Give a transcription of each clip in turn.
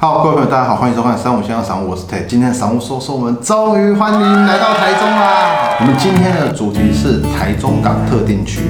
好，各位朋友，大家好，欢迎收看三五先生赏物，我是 Ted。今天的赏物说说，我们终于欢迎来到台中啦！我们今天的主题是台中港特定区。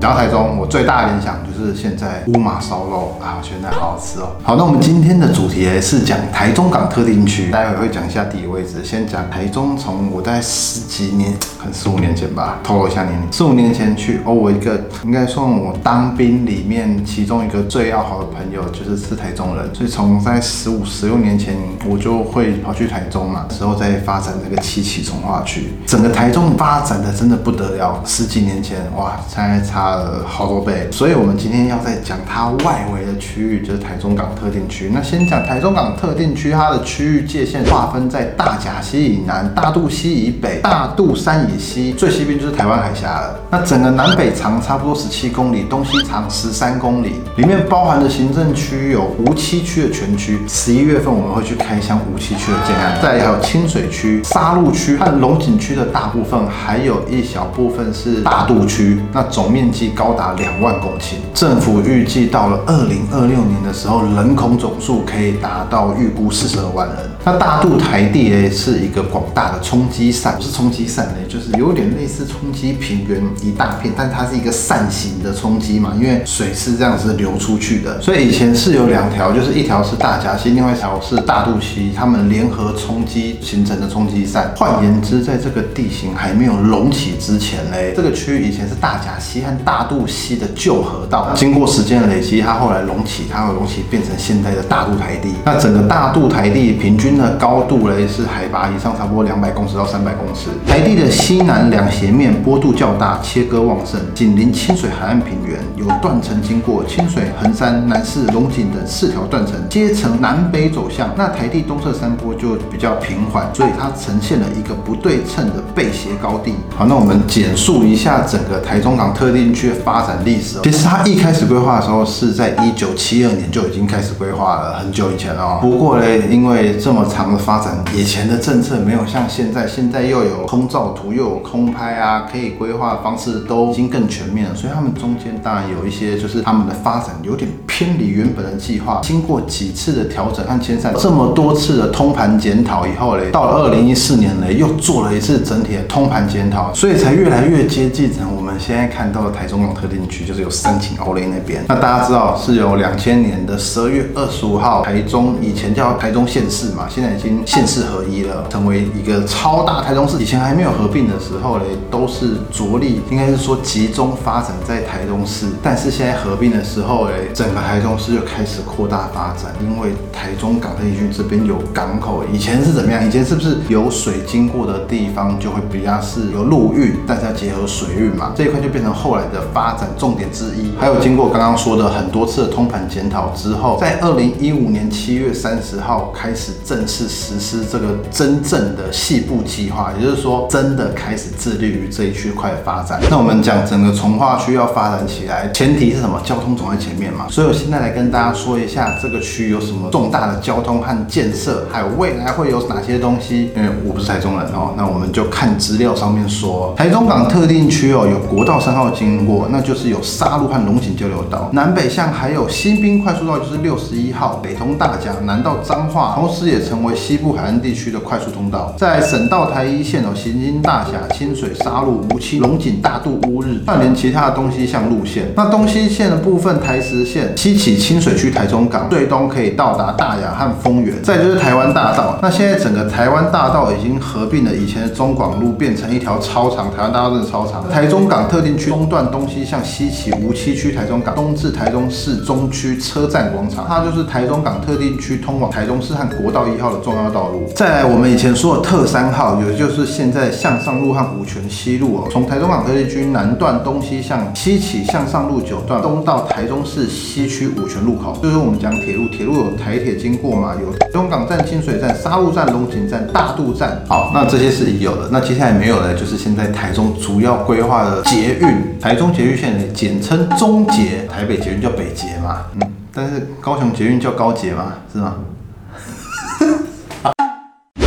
讲到台中，我最大的联想就是现在乌马烧肉啊，我觉得好好吃哦。好，那我们今天的主题是讲台中港特定区，待会会讲一下地理位置。先讲台中，从我在十几年，可能十五年前吧，透露一下年龄。十五年前去，哦，我一个应该算我当兵里面其中一个最要好的朋友，就是是台中人，所以从在十五、十六年前，我就会跑去台中嘛，之后再发展这个七期从化区，整个台中发展的真的不得了。十几年前，哇，才差。了，好多倍，所以我们今天今天要在讲它外围的区域，就是台中港特定区。那先讲台中港特定区，它的区域界限划分在大甲溪以南、大肚溪以北、大肚山以西，最西边就是台湾海峡了。那整个南北长差不多十七公里，东西长十三公里，里面包含的行政区有无七区的全区，十一月份我们会去开箱无七区的建案，再还有清水区、沙鹿区和龙井区的大部分，还有一小部分是大肚区。那总面积。高达两万公顷，这政府预计到了二零二六年的时候，人口总数可以达到预估四十二万人。那大肚台地呢，是一个广大的冲积扇，不是冲积扇呢，就是有点类似冲积平原一大片，但它是一个扇形的冲积嘛，因为水是这样子流出去的，所以以前是有两条，就是一条是大甲溪，另外一条是大肚溪，它们联合冲击形成的冲积扇。换言之，在这个地形还没有隆起之前嘞，这个区域以前是大甲溪和大肚溪的旧河道，经过时间的累积，它后来隆起，它会隆起变成现在的大肚台地。那整个大肚台地平均的高度嘞是海拔以上差不多两百公尺到三百公尺。台地的西南两斜面坡度较大，切割旺盛，紧邻清水海岸平原，有断层经过清水、横山、南势、龙井等四条断层，皆呈南北走向。那台地东侧山坡就比较平缓，所以它呈现了一个不对称的背斜高地。好，那我们简述一下整个台中港特定区发展历史。其实它一一开始规划的时候是在一九七二年就已经开始规划了，很久以前哦。不过嘞，因为这么长的发展，以前的政策没有像现在，现在又有空照图，又有空拍啊，可以规划方式都已经更全面了。所以他们中间当然有一些，就是他们的发展有点偏离原本的计划。经过几次的调整和迁散，这么多次的通盘检讨以后嘞，到了二零一四年嘞，又做了一次整体的通盘检讨，所以才越来越接近成我们现在看到的台中港特定区，就是有申请哦奥雷那边。那大家知道是有两千年的十二月二十五号，台中以前叫台中县市嘛。现在已经县市合一了，成为一个超大台中市。以前还没有合并的时候嘞，都是着力，应该是说集中发展在台中市。但是现在合并的时候嘞，整个台中市就开始扩大发展，因为台中港特区这边有港口。以前是怎么样？以前是不是有水经过的地方就会比较是有陆运，但是要结合水运嘛？这一块就变成后来的发展重点之一。还有经过刚刚说的很多次的通盘检讨之后，在二零一五年七月三十号开始正。式实施这个真正的细部计划，也就是说，真的开始致力于这一区块的发展。那我们讲整个从化区要发展起来，前提是什么？交通总在前面嘛。所以我现在来跟大家说一下这个区有什么重大的交通和建设，还有未来会有哪些东西。因为我不是台中人哦，那我们就看资料上面说，台中港特定区哦，有国道三号经过，那就是有沙路和龙交流道，南北向还有新兵快速道，就是六十一号，北通大甲，南到彰化，同时也成。为西部海岸地区的快速通道，在省道台一线哦，行经大峡、清水、沙鹿、无期、龙井、大渡、乌日，串联其他的东西向路线。那东西线的部分，台十线西起清水区台中港，最东可以到达大雅和丰原。再就是台湾大道，那现在整个台湾大道已经合并了以前的中广路，变成一条超长。台湾大道真的超长。台中港特定区东段东西向西起无期区台中港，东至台中市中区车站广场，它就是台中港特定区通往台中市和国道一号。的重要道路。再来，我们以前说的特三号，也就是现在向上路和五泉西路哦，从台中港特地区南段东西向西起向上路九段，东到台中市西区五泉路口。就是我们讲铁路，铁路有台铁经过嘛？有中港站、清水站、沙鹿站、龙井站、大渡站。好，那这些是已有的。那接下来没有的，就是现在台中主要规划的捷运，台中捷运线简称中捷，台北捷运叫北捷嘛？嗯，但是高雄捷运叫高捷嘛？是吗？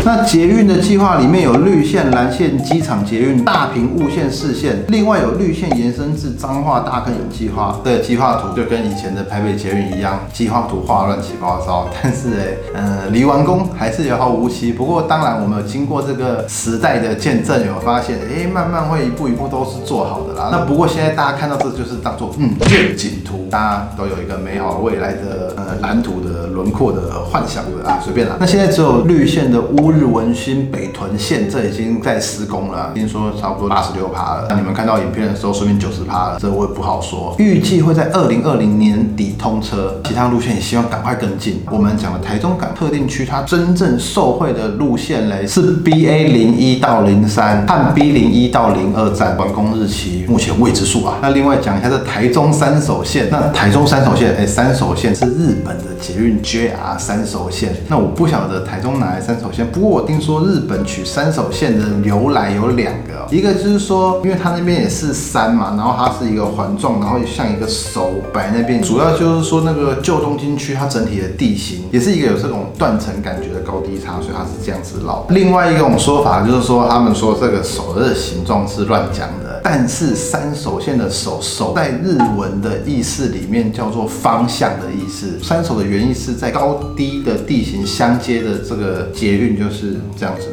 那捷运的计划里面有绿线、蓝线、机场捷运、大屏雾线、视线，另外有绿线延伸至彰化大坑有计划。对计划图就跟以前的台北捷运一样，计划图画乱七八糟。但是哎，呃，离完工还是遥遥无期。不过当然，我们有经过这个时代的见证，有发现，哎，慢慢会一步一步都是做好的啦。那不过现在大家看到这就是当做嗯愿景图，大家都有一个美好未来的呃蓝图的轮廓的幻想的啊，随便啦。那现在只有绿线的乌日文新北屯线，这已经在施工了，听说差不多八十六趴了。那你们看到影片的时候，说明九十趴了，这我也不好说。预计会在二零二零年底通车，其他路线也希望赶快跟进。我们讲的台中港特定区，它真正受惠的路线嘞是 B A 零一到零三和 B 零一到零二站，完工日期目前未知数啊。那另外讲一下这台中三手线，那台中三手线，哎，三手线是日本的捷运 J R 三手线。那我不晓得台中哪来三手线，不过我听说日本取三手线的由来有两个，一个就是说，因为它那边也是山嘛，然后它是一个环状，然后像一个手摆那边，主要就是说那个旧东京区它整体的地形也是一个有这种断层感觉的高低差，所以它是这样子绕。另外一种说法就是说，他们说这个手的形状是乱讲的，但是三手线的手手在日文的意思里面叫做方向的意思，三手的原意是在高低的地形相接的这个捷运就是这样子，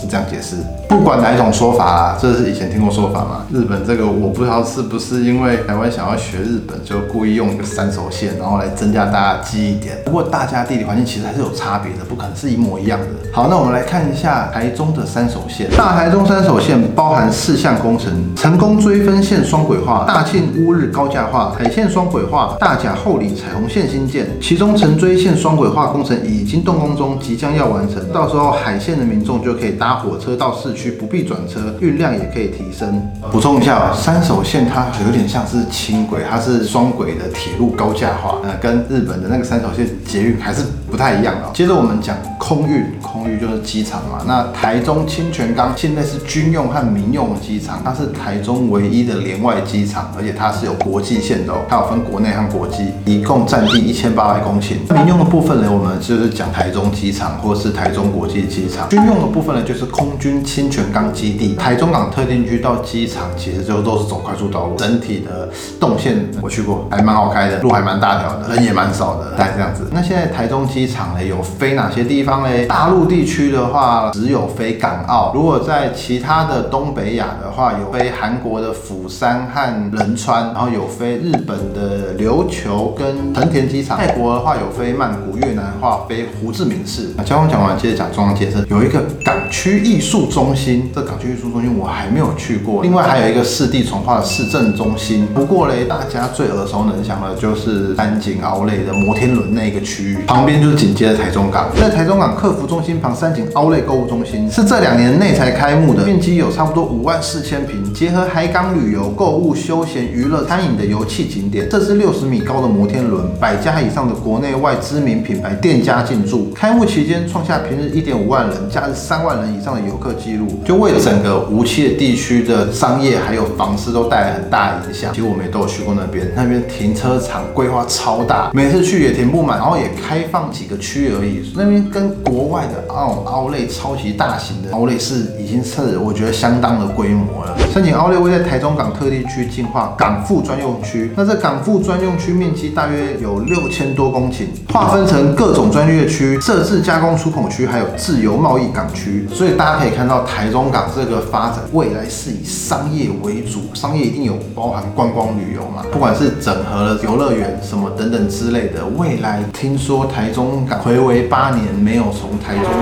是这样解释。不管哪一种说法啦，这是以前听过说法嘛。日本这个我不知道是不是因为台湾想要学日本，就故意用一个三手线，然后来增加大家记忆点。不过大家地理环境其实还是有差别的，不可能是一模一样的。好，那我们来看一下台中的三手线。大台中三手线包含四项工程：成功追分线双轨化、大庆乌日高架化、海线双轨化、大甲后里彩虹线新建。其中成追线双轨化工程已经动工中，即将要完成，到时候海线的民众就可以搭搭火车到市。区不必转车，运量也可以提升。补充一下，三手线它有点像是轻轨，它是双轨的铁路高架化，呃，跟日本的那个三手线捷运还是不太一样的。接着我们讲空运，空运就是机场嘛。那台中清泉岗现在是军用和民用的机场，它是台中唯一的连外机场，而且它是有国际线的哦，它有分国内和国际，一共占地一千八百公顷。民用的部分呢，我们就是讲台中机场或是台中国际机场。军用的部分呢，就是空军清。泉港基地，台中港特定区到机场其实就都是走快速道路，整体的动线我去过，还蛮好开的，路还蛮大条的，人也蛮少的，大概这样子。那现在台中机场呢，有飞哪些地方嘞？大陆地区的话，只有飞港澳；如果在其他的东北亚的话，有飞韩国的釜山和仁川，然后有飞日本的琉球跟成田机场。泰国的话有飞曼谷，越南的话飞胡志明市。那交通讲完，接着讲中央建设，有一个港区区艺术中心。这港区艺术中心我还没有去过，另外还有一个市地重化的市政中心。不过嘞，大家最耳熟能详的就是三井奥莱的摩天轮那个区域，旁边就是紧接着台中港。在台中港客服中心旁，三井奥莱购物中心是这两年内才开幕的，面积有差不多五万四千平，结合海港旅游、购物、休闲、娱乐、餐饮的游憩景点。这是六十米高的摩天轮，百家以上的国内外知名品牌店家进驻。开幕期间创下平日一点五万人、假日三万人以上的游客记录。就为整个无锡的地区的商业还有房市都带来很大影响。其实我们也都有去过那边，那边停车场规划超大，每次去也停不满，然后也开放几个区而已。那边跟国外的奥奥类超级大型的奥类是已经是我觉得相当的规模了。申请奥类位在台中港特地区进化港副专用区，那这港副专用区面积大约有六千多公顷，划分成各种专业区、设置加工出口区，还有自由贸易港区。所以大家可以看到台。中港这个发展未来是以商业为主，商业一定有包含观光旅游嘛，不管是整合了游乐园什么等等之类的。未来听说台中港回违八年没有从台中港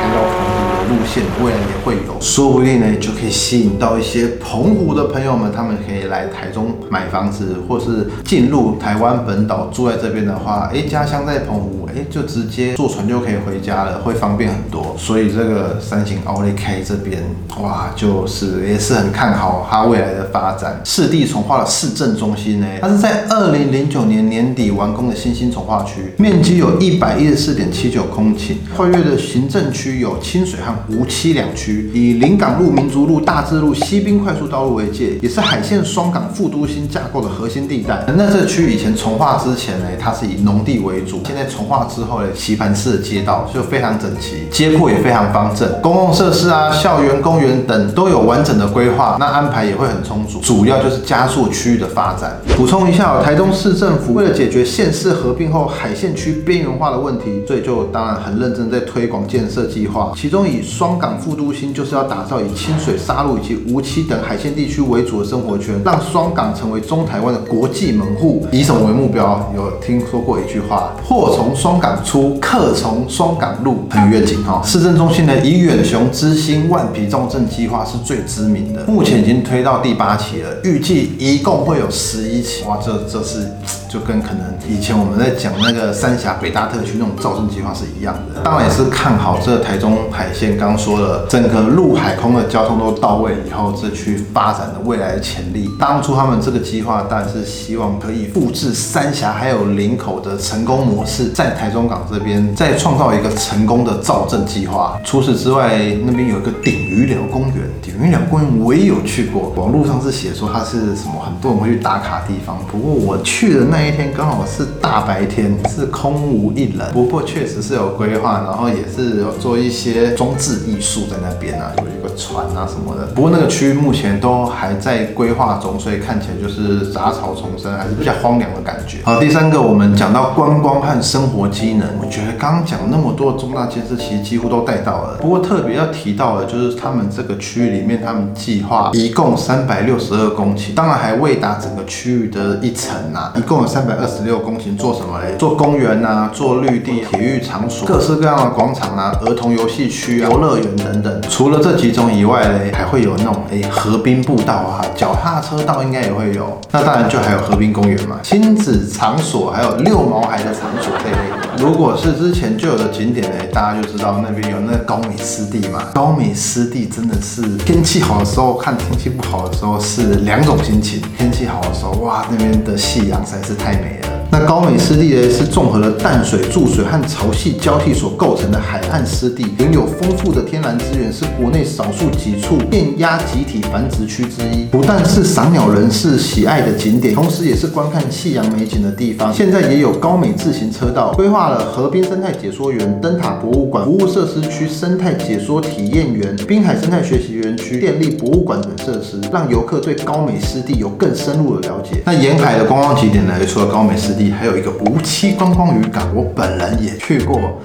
开到澎湖的路线，未来也会有，说不定呢就可以吸引到一些澎湖的朋友们，他们可以来台中买房子，或是进入台湾本岛住在这边的话，哎，家乡在澎湖，哎，就直接坐船就可以回家了，会方便很多。所以这个三星奥利 K 这边。哇，就是也是很看好它未来的发展。市地重化的市政中心呢，它是在二零零九年年底完工的新兴重化区，面积有一百一十四点七九公顷。跨越的行政区有清水和无期两区，以临港路、民族路、大智路、西滨快速道路为界，也是海线双港副都心架构的核心地带。那这区以前重化之前呢，它是以农地为主，现在重化之后的棋盘式的街道就非常整齐，街廓也非常方正，公共设施啊、校园、公园等都有完整的规划，那安排也会很充足。主要就是加速区域的发展。补充一下，台中市政府为了解决县市合并后海线区边缘化的问题，所以就当然很认真在推广建设计划，其中以双港副都心就是要打造以清水、沙鹿以及无期等海线地区为主的生活圈，让双港成为中台湾的国际门户。以什么为目标？有听说过一句话：祸从双港出，客从双港路，很愿景哈。市政中心呢，以远雄之星万皮重症计划是最知名的，目前已经推到第八期了，预计一共会有十一期。哇，这这是。就跟可能以前我们在讲那个三峡北大特区那种造镇计划是一样的，当然也是看好这台中海线。刚说了，整个陆海空的交通都到位以后，这区发展的未来的潜力。当初他们这个计划，当然是希望可以复制三峡还有林口的成功模式，在台中港这边再创造一个成功的造镇计划。除此之外，那边有一个顶鱼寮公园，鱼寮公园我也有去过，网络上是写说它是什么很多人会去打卡地方，不过我去的那。一天刚好是大白天，是空无一人。不过确实是有规划，然后也是有做一些装置艺术在那边啊，有一个船啊什么的。不过那个区域目前都还在规划中，所以看起来就是杂草丛生，还是比较荒凉的感觉。好，第三个我们讲到观光和生活机能，我觉得刚刚讲那么多重大建设，其实几乎都带到了。不过特别要提到的，就是他们这个区域里面，他们计划一共三百六十二公顷，当然还未达整个区域的一层啊，一共有。三百二十六公顷做什么嘞？做公园呐，做绿地、体育场所、各式各样的广场啊，儿童游戏区啊，游乐园等等。除了这几种以外嘞，还会有那种哎河滨步道啊，脚踏车道应该也会有。那当然就还有河滨公园嘛，亲子场所，还有遛毛孩的场所这类的。如果是之前就有的景点嘞，大家就知道那边有那个高米湿地嘛。高米湿地真的是天气好的时候看，天气不好的时候是两种心情。天气好的时候，哇，那边的夕阳实在是。太美了。那高美湿地呢，是综合了淡水、注水和潮汐交替所构成的海岸湿地，拥有丰富的天然资源，是国内少数几处电压集体繁殖区之一。不但是赏鸟人士喜爱的景点，同时也是观看夕阳美景的地方。现在也有高美自行车道，规划了河滨生态解说园、灯塔博物馆、服务设施区、生态解说体验园、滨海生态学习园区、电力博物馆等设施，让游客对高美湿地有更深入的了解。那沿海的观光景点呢？除了高美湿还有一个无期观光渔港，我本人也去过，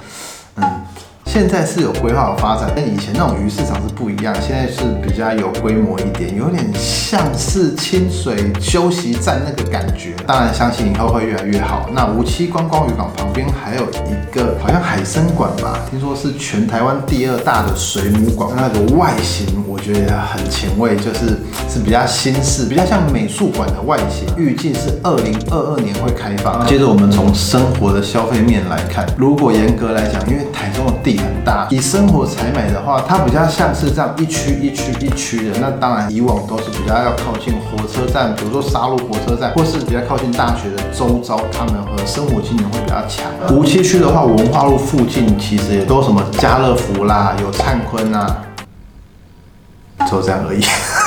现在是有规划有发展，跟以前那种鱼市场是不一样。现在是比较有规模一点，有点像是清水休息站那个感觉。当然，相信以后会越来越好。那无期观光渔港旁边还有一个好像海参馆吧，听说是全台湾第二大的水母馆。那个外形我觉得很前卫，就是是比较新式，比较像美术馆的外形。预计是二零二二年会开放。接着我们从生活的消费面来看，如果严格来讲，因为台中的地。很大，以生活采买的话，它比较像是这样一区一区一区的。那当然，以往都是比较要靠近火车站，比如说沙鹿火车站，或是比较靠近大学的周遭，他们和生活机能会比较强。无锡区的话，文化路附近其实也都什么家乐福啦，有灿坤啊，就这样而已。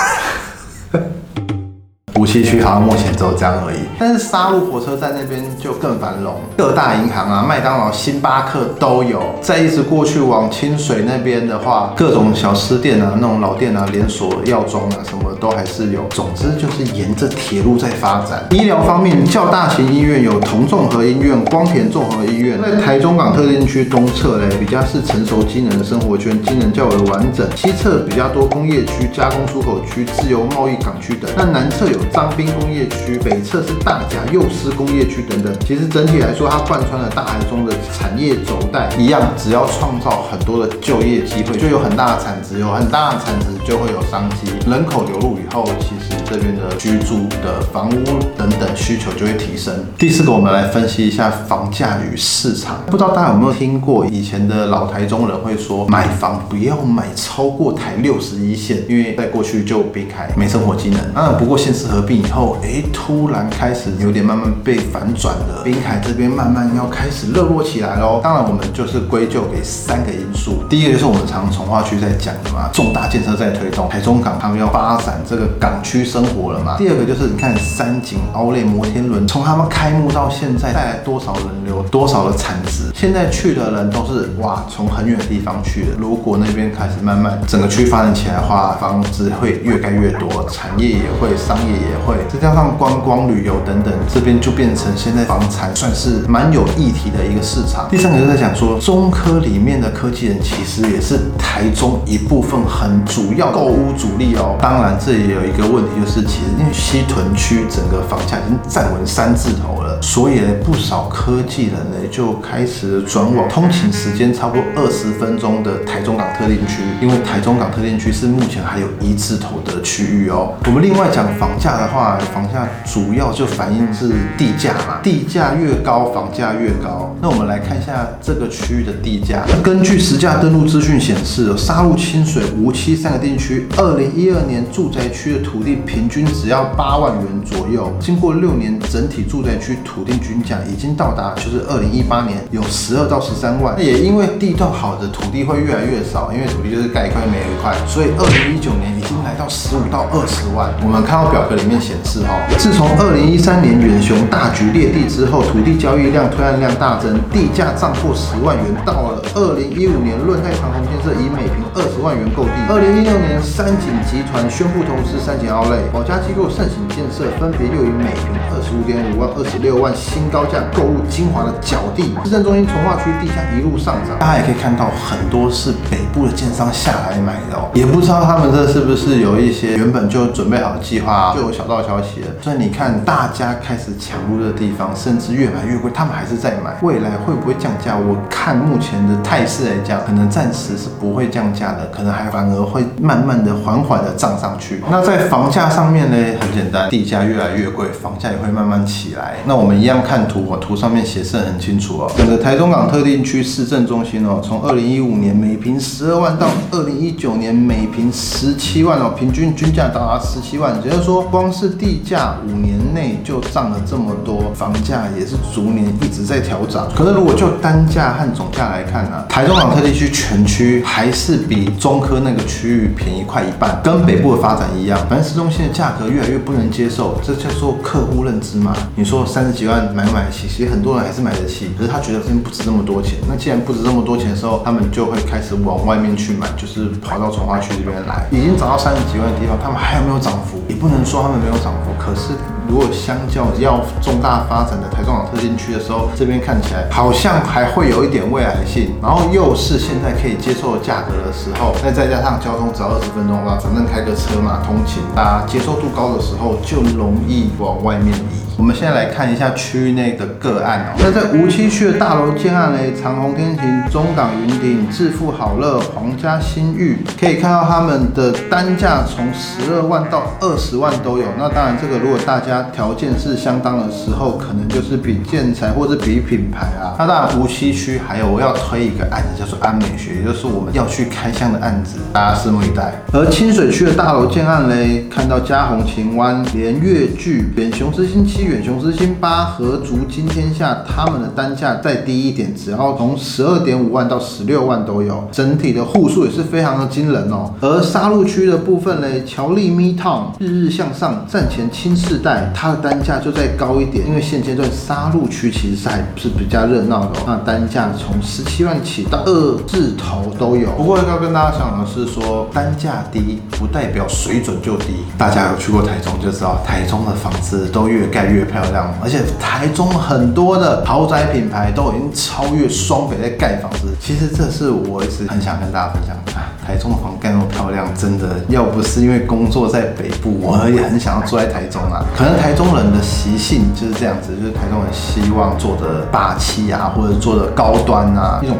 无锡区好像目前只有这样而已，但是沙鹿火车站那边就更繁荣，各大银行啊、麦当劳、星巴克都有。再一直过去往清水那边的话，各种小吃店啊、那种老店啊、连锁药妆啊什么都还是有。总之就是沿着铁路在发展。医疗方面，较大型医院有同综合医院、光田综合医院。在台中港特定区东侧嘞，比较是成熟机能的生活圈，机能较为完整。西侧比较多工业区、加工出口区、自由贸易港区等。那南侧有。张滨工业区北侧是大甲幼师工业区等等，其实整体来说，它贯穿了大海中的产业轴带，一样，只要创造很多的就业机会，就有很大的产值，有很大的产值就会有商机，人口流入以后，其实这边的居住的房屋等等需求就会提升。第四个，我们来分析一下房价与市场。不知道大家有没有听过以前的老台中人会说，买房不要买超过台六十一线，因为在过去就滨海没生活机能。啊，不过现实合并以后，哎，突然开始有点慢慢被反转了。滨海这边慢慢要开始热络起来喽。当然，我们就是归咎给三个因素。第一个就是我们常从化区在讲的嘛，重大建设在推动，台中港他们要发展这个港区生活了嘛。第二个就是你看三井、奥莱、摩天轮，从他们开幕到现在带来多少人流，多少的产值。现在去的人都是哇，从很远的地方去的。如果那边开始慢慢整个区发展起来的话，房子会越盖越多，产业也会，商业也会，再加上观光旅游等等，这边就变成现在房产算是蛮有议题的一个市场。第三个就在讲说，中科里面的科技人其实也是台中一部分很主要购物主力哦。当然，这也有一个问题，就是其实因为西屯区整个房价已经站稳三字头了，所以呢，不少科技人呢就开始转往通勤时间差不多二十分钟的台中港特定区，因为台中港特定区是目前还有一字头的区域哦。我们另外讲房价的话，房价主要就反映是地价嘛，地价越高，房价越高。那我们来看一下这个区域的地价，根据实价登录资讯显示，沙鹿、清水、无期三个地区，二零一二年住宅区的土地平均只要八万元左右，经过六年，整体住宅区土地均价已经到达，就是二零一八年有十二到十三万。那也因为地段好的土地会越来越少，因为土地就是盖一块没一块，所以二零一九年已经来到十五到二十万。我们看到表格里面显示，哈，自从二零一三年远雄大举列地之后，土地交易量、推案量大增，地价涨破十万元。到了二零一五年，润泰长虹建设以每平二十万元购地。二零一六年，三井集团宣布投资三井奥莱，保家机构盛行建设，分别又以每平二十五点五万、二十六万新高价购入精华的角地。市政中心从化区地价一路上涨，大家也可以看到很多是北部的建商下来买的哦，也不知道他们这是不是有一些原本就准备好的计划，就有小道消息了。所以你看，大家开始抢入的地方，甚至越买越贵，他们还是在买。未来会不会降价？我看目前的态势来讲，可能暂时是不会降价的，可能还反而会慢慢的、缓缓的涨上去。那在房价上面呢，很简单，地价越来越贵，房价也会慢慢起来。那我们一样看图，我图上面显示很清楚哦。整个台中港特定区市政中心哦，从二零一五年每平十二万到二零一九年每平十七万哦，平均均价到达十七万，也就是说，光是地价五年内就涨了这么多，房价也是逐年一直在调涨。可是如果就单价和总价来看呢，台中港特地区全区还是比中科那个区域便宜快一半，跟北部的发展一样。反正市中心的价格越来越不能接受，这叫做客户认知嘛。你说三十几万买不买得起？其实很多人还是买得起，可是他觉得这不值那么多钱。那既然不值那么多钱的时候，他们就会开始往外面去买，就是跑到从化区这边来。已经涨到三十几万的地方，他们还有没有涨幅？也不能说他们没有涨幅，可是。如果相较要重大发展的台中港特定区的时候，这边看起来好像还会有一点未来性，然后又是现在可以接受的价格的时候，那再加上交通只要二十分钟吧，反正开个车嘛，通勤，大家接受度高的时候，就容易往外面移。我们现在来看一下区域内的个案哦。那在无期区的大楼建案嘞，长虹天晴、中港云顶、致富好乐、皇家新域，可以看到他们的单价从十二万到二十万都有。那当然，这个如果大家条件是相当的时候，可能就是比建材或者比品牌啊。那当然，无期区还有我要推一个案子，叫做安美学，也就是我们要去开箱的案子，大家拭目以待。而清水区的大楼建案嘞，看到嘉宏晴湾、连月聚、扁雄之星七。远雄之星八和足金天下，他们的单价再低一点，只要从十二点五万到十六万都有，整体的户数也是非常的惊人哦。而杀戮区的部分嘞，乔丽 Me Town 日日向上战前轻世代，它的单价就再高一点，因为现阶段杀戮区其实还是比较热闹的，那单价从十七万起到二字头都有。不过要跟大家讲的是说，单价低不代表水准就低，大家有去过台中就知道，台中的房子都越盖越。越漂亮，而且台中很多的豪宅品牌都已经超越双北在盖房子。其实这是我一直很想跟大家分享的。台中的房盖那么漂亮，真的要不是因为工作在北部，我也很想要住在台中啊。可能台中人的习性就是这样子，就是台中人希望做的霸气啊，或者做的高端啊，一种。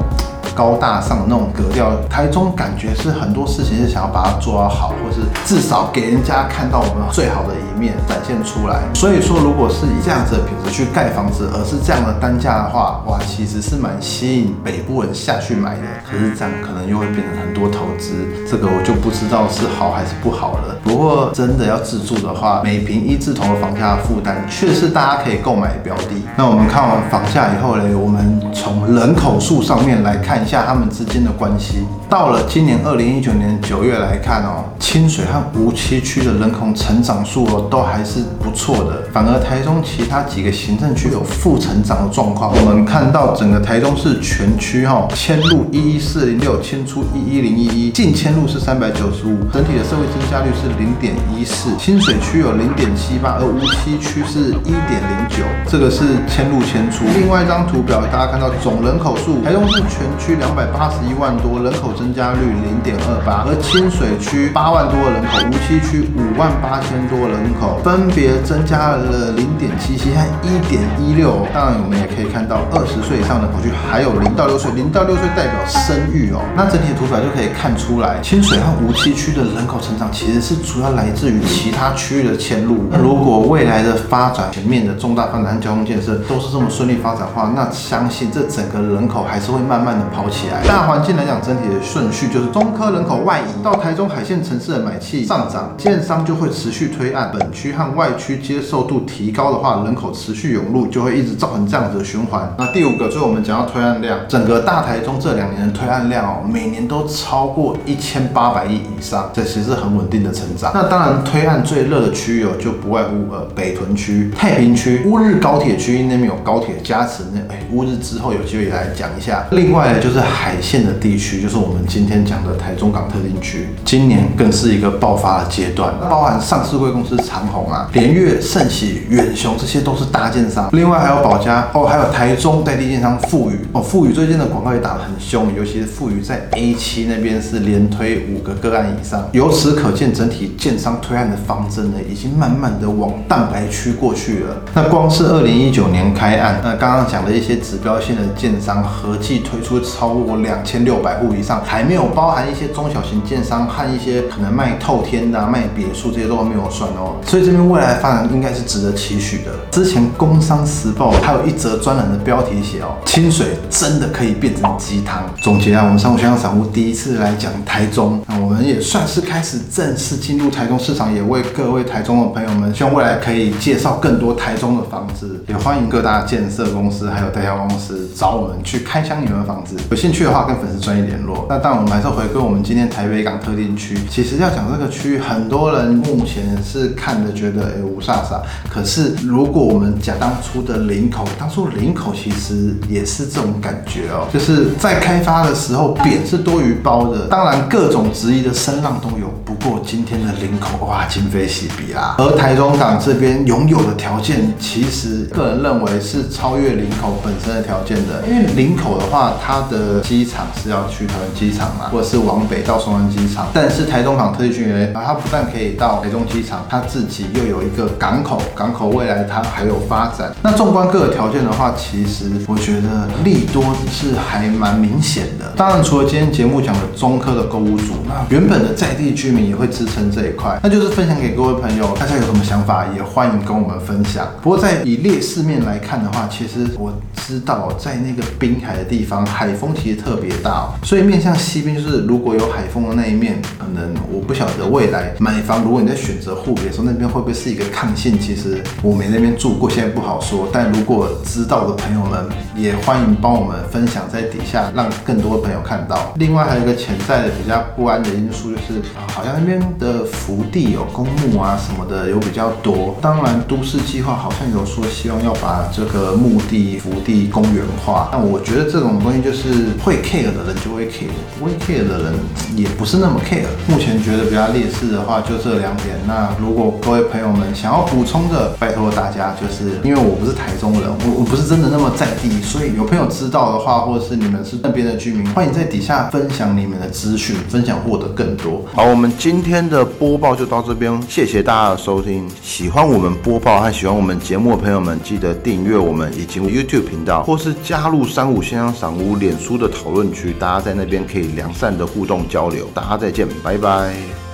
高大上的那种格调，台中感觉是很多事情是想要把它做到好，或是至少给人家看到我们最好的一面。展现出来。所以说，如果是以这样子的品质去盖房子，而是这样的单价的话，哇，其实是蛮吸引北部人下去买的。可是这样可能又会变成很多投资，这个我就不知道是好还是不好了。不过真的要自住的话，每平一字头的房价负担，却是大家可以购买的标的。那我们看完房价以后嘞，我们从人口数上面来看一下他们之间的关系。到了今年二零一九年九月来看哦，清水和无期区的人口成长数哦都还是不错的，反而台中其他几个行政区有负成长的状况。我们看到整个台中市全区哈，迁入一一四零六，迁出一一零一一，净迁入是三百九十五，整体的社会增加率是零点一四。清水区有零点七八，而无期区是一点零九，这个是迁入迁出。另外一张图表，大家看到总人口数，台中市全区两百八十一万多，人口增加率零点二八，而清水区八万多人口，无期区五万八千多人口，分别增加了零点七七和一点一六。当然，我们也可以看到二十岁以上的口区还有零到六岁，零到六岁代表生育哦。那整体的图表就可以看出来，清水和无期区的人口成长其实是主要来自于其他区域的迁入。那如果未来的发展全面的重大发展和交通建设都是这么顺利发展的话，那相信这整个人口还是会慢慢的跑起来。大环境来讲，整体的顺序就是中科人口外移到台中海线城市的买气上涨，建商就会持续推案，本本区和外区接受度提高的话，人口持续涌入，就会一直造成这样子的循环。那第五个，就是我们讲到推案量，整个大台中这两年的推案量哦，每年都超过一千八百亿以上，这其实是很稳定的成长。那当然，推案最热的区域哦，就不外乎呃北屯区、太平区、乌日高铁区那边有高铁加持，那哎乌日之后有机会也来讲一下。另外呢，就是海线的地区，就是我们今天讲的台中港特定区，今年更是一个爆发的阶段，包含上市贵公司长虹啊、联越、盛喜、远雄，这些都是大建商。另外还有保家哦，还有台中在地建商富宇哦，富宇最近的广告也打得很凶，尤其是富宇在 A 七那边是连推五个个案以上，由此可见整体建商推案的方针呢，已经慢慢的往蛋白区过去了。那光是二零一九年开案，那刚刚讲的一些指标性的建商合计推出超过两千六百户以上，还没有包含一些中小型建商和一些可能卖透天的、卖别墅这些都没有算哦。所以这边未来的发展应该是值得期许的。之前《工商时报》还有一则专栏的标题写哦，清水真的可以变成鸡汤。总结啊，我们三五香港散户第一次来讲台中，那我们也算是开始正式进入台中市场，也为各位台中的朋友们，希望未来可以介绍更多台中的房子，也欢迎各大建设公司还有代销公司找我们去开箱你们的房子。有兴趣的话，跟粉丝专业联络。那当，我们还是回归我们今天台北港特定区。其实要讲这个区域，很多人目前是看着觉得哎无煞煞，可是如果我们讲当初的领口，当初领口其实也是这种感觉哦，就是在开发的时候扁是多于包的，当然各种质疑的声浪都有。不过今天的领口哇，今非昔比啦。而台中港这边拥有的条件，其实个人认为是超越领口本身的条件的。因为领口的话，它的机场是要去台湾机场嘛，或者是往北到松山机场。但是台中港特区区呢，它不但可以到台中机场，它自自己又有一个港口，港口未来它还有发展。那纵观各个条件的话，其实我觉得利多是还蛮明显的。当然，除了今天节目讲的中科的购物组，那原本的在地居民。也会支撑这一块，那就是分享给各位朋友，大家有什么想法也欢迎跟我们分享。不过在以劣势面来看的话，其实我知道在那个滨海的地方，海风其实特别大，所以面向西边就是如果有海风的那一面，可能我不晓得未来买房，如果你在选择户别的时候，那边会不会是一个抗性？其实我没那边住过，现在不好说。但如果知道的朋友们，也欢迎帮我们分享在底下，让更多的朋友看到。另外还有一个潜在的比较不安的因素，就是好像。那边的福地有公墓啊什么的有比较多，当然都市计划好像有说希望要把这个墓地、福地公园化，那我觉得这种东西就是会 care 的人就会 care，不会 care 的人也不是那么 care。目前觉得比较劣势的话就这两点，那如果各位朋友们想要补充的，拜托大家，就是因为我不是台中人，我我不是真的那么在地，所以有朋友知道的话，或者是你们是那边的居民，欢迎在底下分享你们的资讯，分享获得更多。好，我们。今天的播报就到这边，谢谢大家的收听。喜欢我们播报和喜欢我们节目的朋友们，记得订阅我们以及 YouTube 频道，或是加入三五先生赏屋脸书的讨论区，大家在那边可以良善的互动交流。大家再见，拜拜。